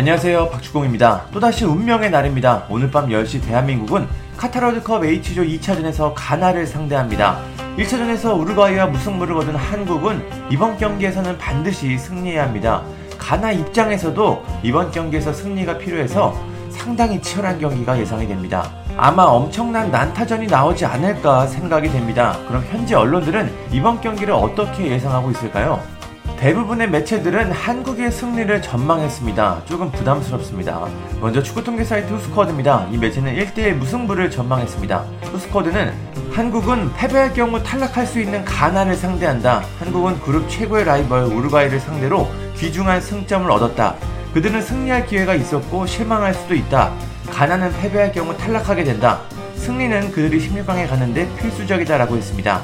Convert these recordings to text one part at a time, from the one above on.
안녕하세요 박주공입니다. 또다시 운명의 날입니다. 오늘 밤 10시 대한민국은 카타르드컵 H조 2차전에서 가나를 상대합니다. 1차전에서 우루과이와 무승부를 거둔 한국은 이번 경기에서는 반드시 승리해야 합니다. 가나 입장에서도 이번 경기에서 승리가 필요해서 상당히 치열한 경기가 예상이 됩니다. 아마 엄청난 난타전이 나오지 않을까 생각이 됩니다. 그럼 현재 언론들은 이번 경기를 어떻게 예상하고 있을까요? 대부분의 매체들은 한국의 승리를 전망했습니다. 조금 부담스럽습니다. 먼저 축구 통계 사이트 후스쿼드입니다. 이 매체는 1대1 무승부를 전망했습니다. 후스쿼드는 한국은 패배할 경우 탈락할 수 있는 가나를 상대한다. 한국은 그룹 최고의 라이벌 우루과이를 상대로 귀중한 승점을 얻었다. 그들은 승리할 기회가 있었고 실망할 수도 있다. 가나는 패배할 경우 탈락하게 된다. 승리는 그들이 16강에 가는데 필수적이다라고 했습니다.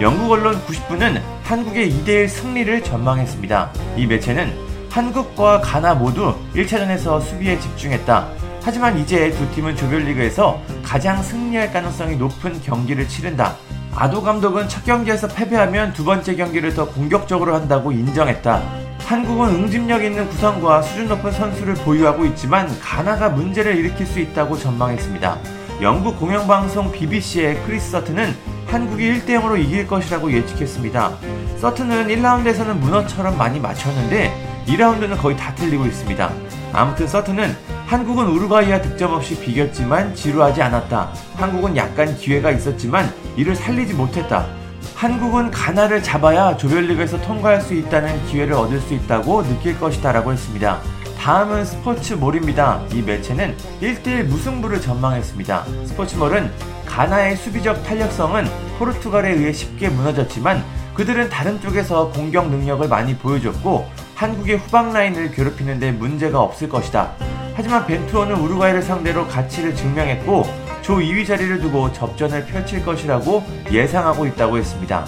영국 언론 90분은 한국의 2대1 승리를 전망했습니다. 이 매체는 한국과 가나 모두 1차전에서 수비에 집중했다. 하지만 이제 두 팀은 조별리그에서 가장 승리할 가능성이 높은 경기를 치른다. 아도 감독은 첫 경기에서 패배하면 두 번째 경기를 더 공격적으로 한다고 인정했다. 한국은 응집력 있는 구성과 수준 높은 선수를 보유하고 있지만 가나가 문제를 일으킬 수 있다고 전망했습니다. 영국 공영방송 BBC의 크리스 서트는 한국이 1대0으로 이길 것이라고 예측했습니다. 서트는 1라운드에서는 문어처럼 많이 맞췄는데 2라운드는 거의 다 틀리고 있습니다. 아무튼 서트는 한국은 우루과이와 득점 없이 비겼지만 지루하지 않았다. 한국은 약간 기회가 있었지만 이를 살리지 못했다. 한국은 가나를 잡아야 조별리그에서 통과할 수 있다는 기회를 얻을 수 있다고 느낄 것이다 라고 했습니다. 다음은 스포츠몰입니다. 이 매체는 1대1 무승부를 전망했습니다. 스포츠몰은 가나의 수비적 탄력성은 포르투갈에 의해 쉽게 무너졌지만 그들은 다른 쪽에서 공격 능력을 많이 보여줬고 한국의 후방 라인을 괴롭히는데 문제가 없을 것이다. 하지만 벤투어는 우루과이를 상대로 가치를 증명했고 조 2위 자리를 두고 접전을 펼칠 것이라고 예상하고 있다고 했습니다.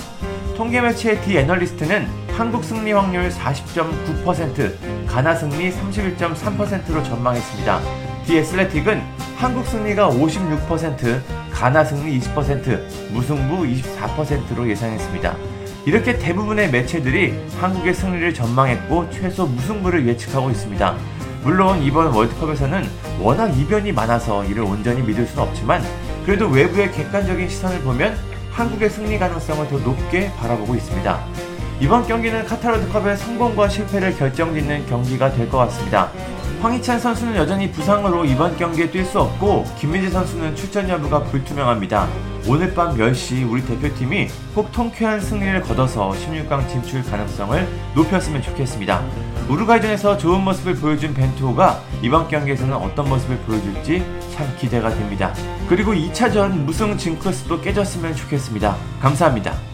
통계 매체 디 애널리스트는 한국 승리 확률 40.9%, 가나 승리 31.3%로 전망했습니다. 디 애슬레틱은 한국 승리가 56%, 가나 승리 20%, 무승부 24%로 예상했습니다. 이렇게 대부분의 매체들이 한국의 승리를 전망했고 최소 무승부를 예측하고 있습니다. 물론 이번 월드컵에서는 워낙 이변이 많아서 이를 온전히 믿을 수는 없지만 그래도 외부의 객관적인 시선을 보면 한국의 승리 가능성을 더 높게 바라보고 있습니다. 이번 경기는 카타르드컵의 성공과 실패를 결정짓는 경기가 될 것 같습니다. 황희찬 선수는 여전히 부상으로 이번 경기에 뛸 수 없고 김민재 선수는 출전 여부가 불투명합니다. 오늘 밤 10시 우리 대표팀이 꼭 통쾌한 승리를 거둬서 16강 진출 가능성을 높였으면 좋겠습니다. 우루과이전에서 좋은 모습을 보여준 벤투호가 이번 경기에서는 어떤 모습을 보여줄지 참 기대가 됩니다. 그리고 2차전 무승 징크스도 깨졌으면 좋겠습니다. 감사합니다.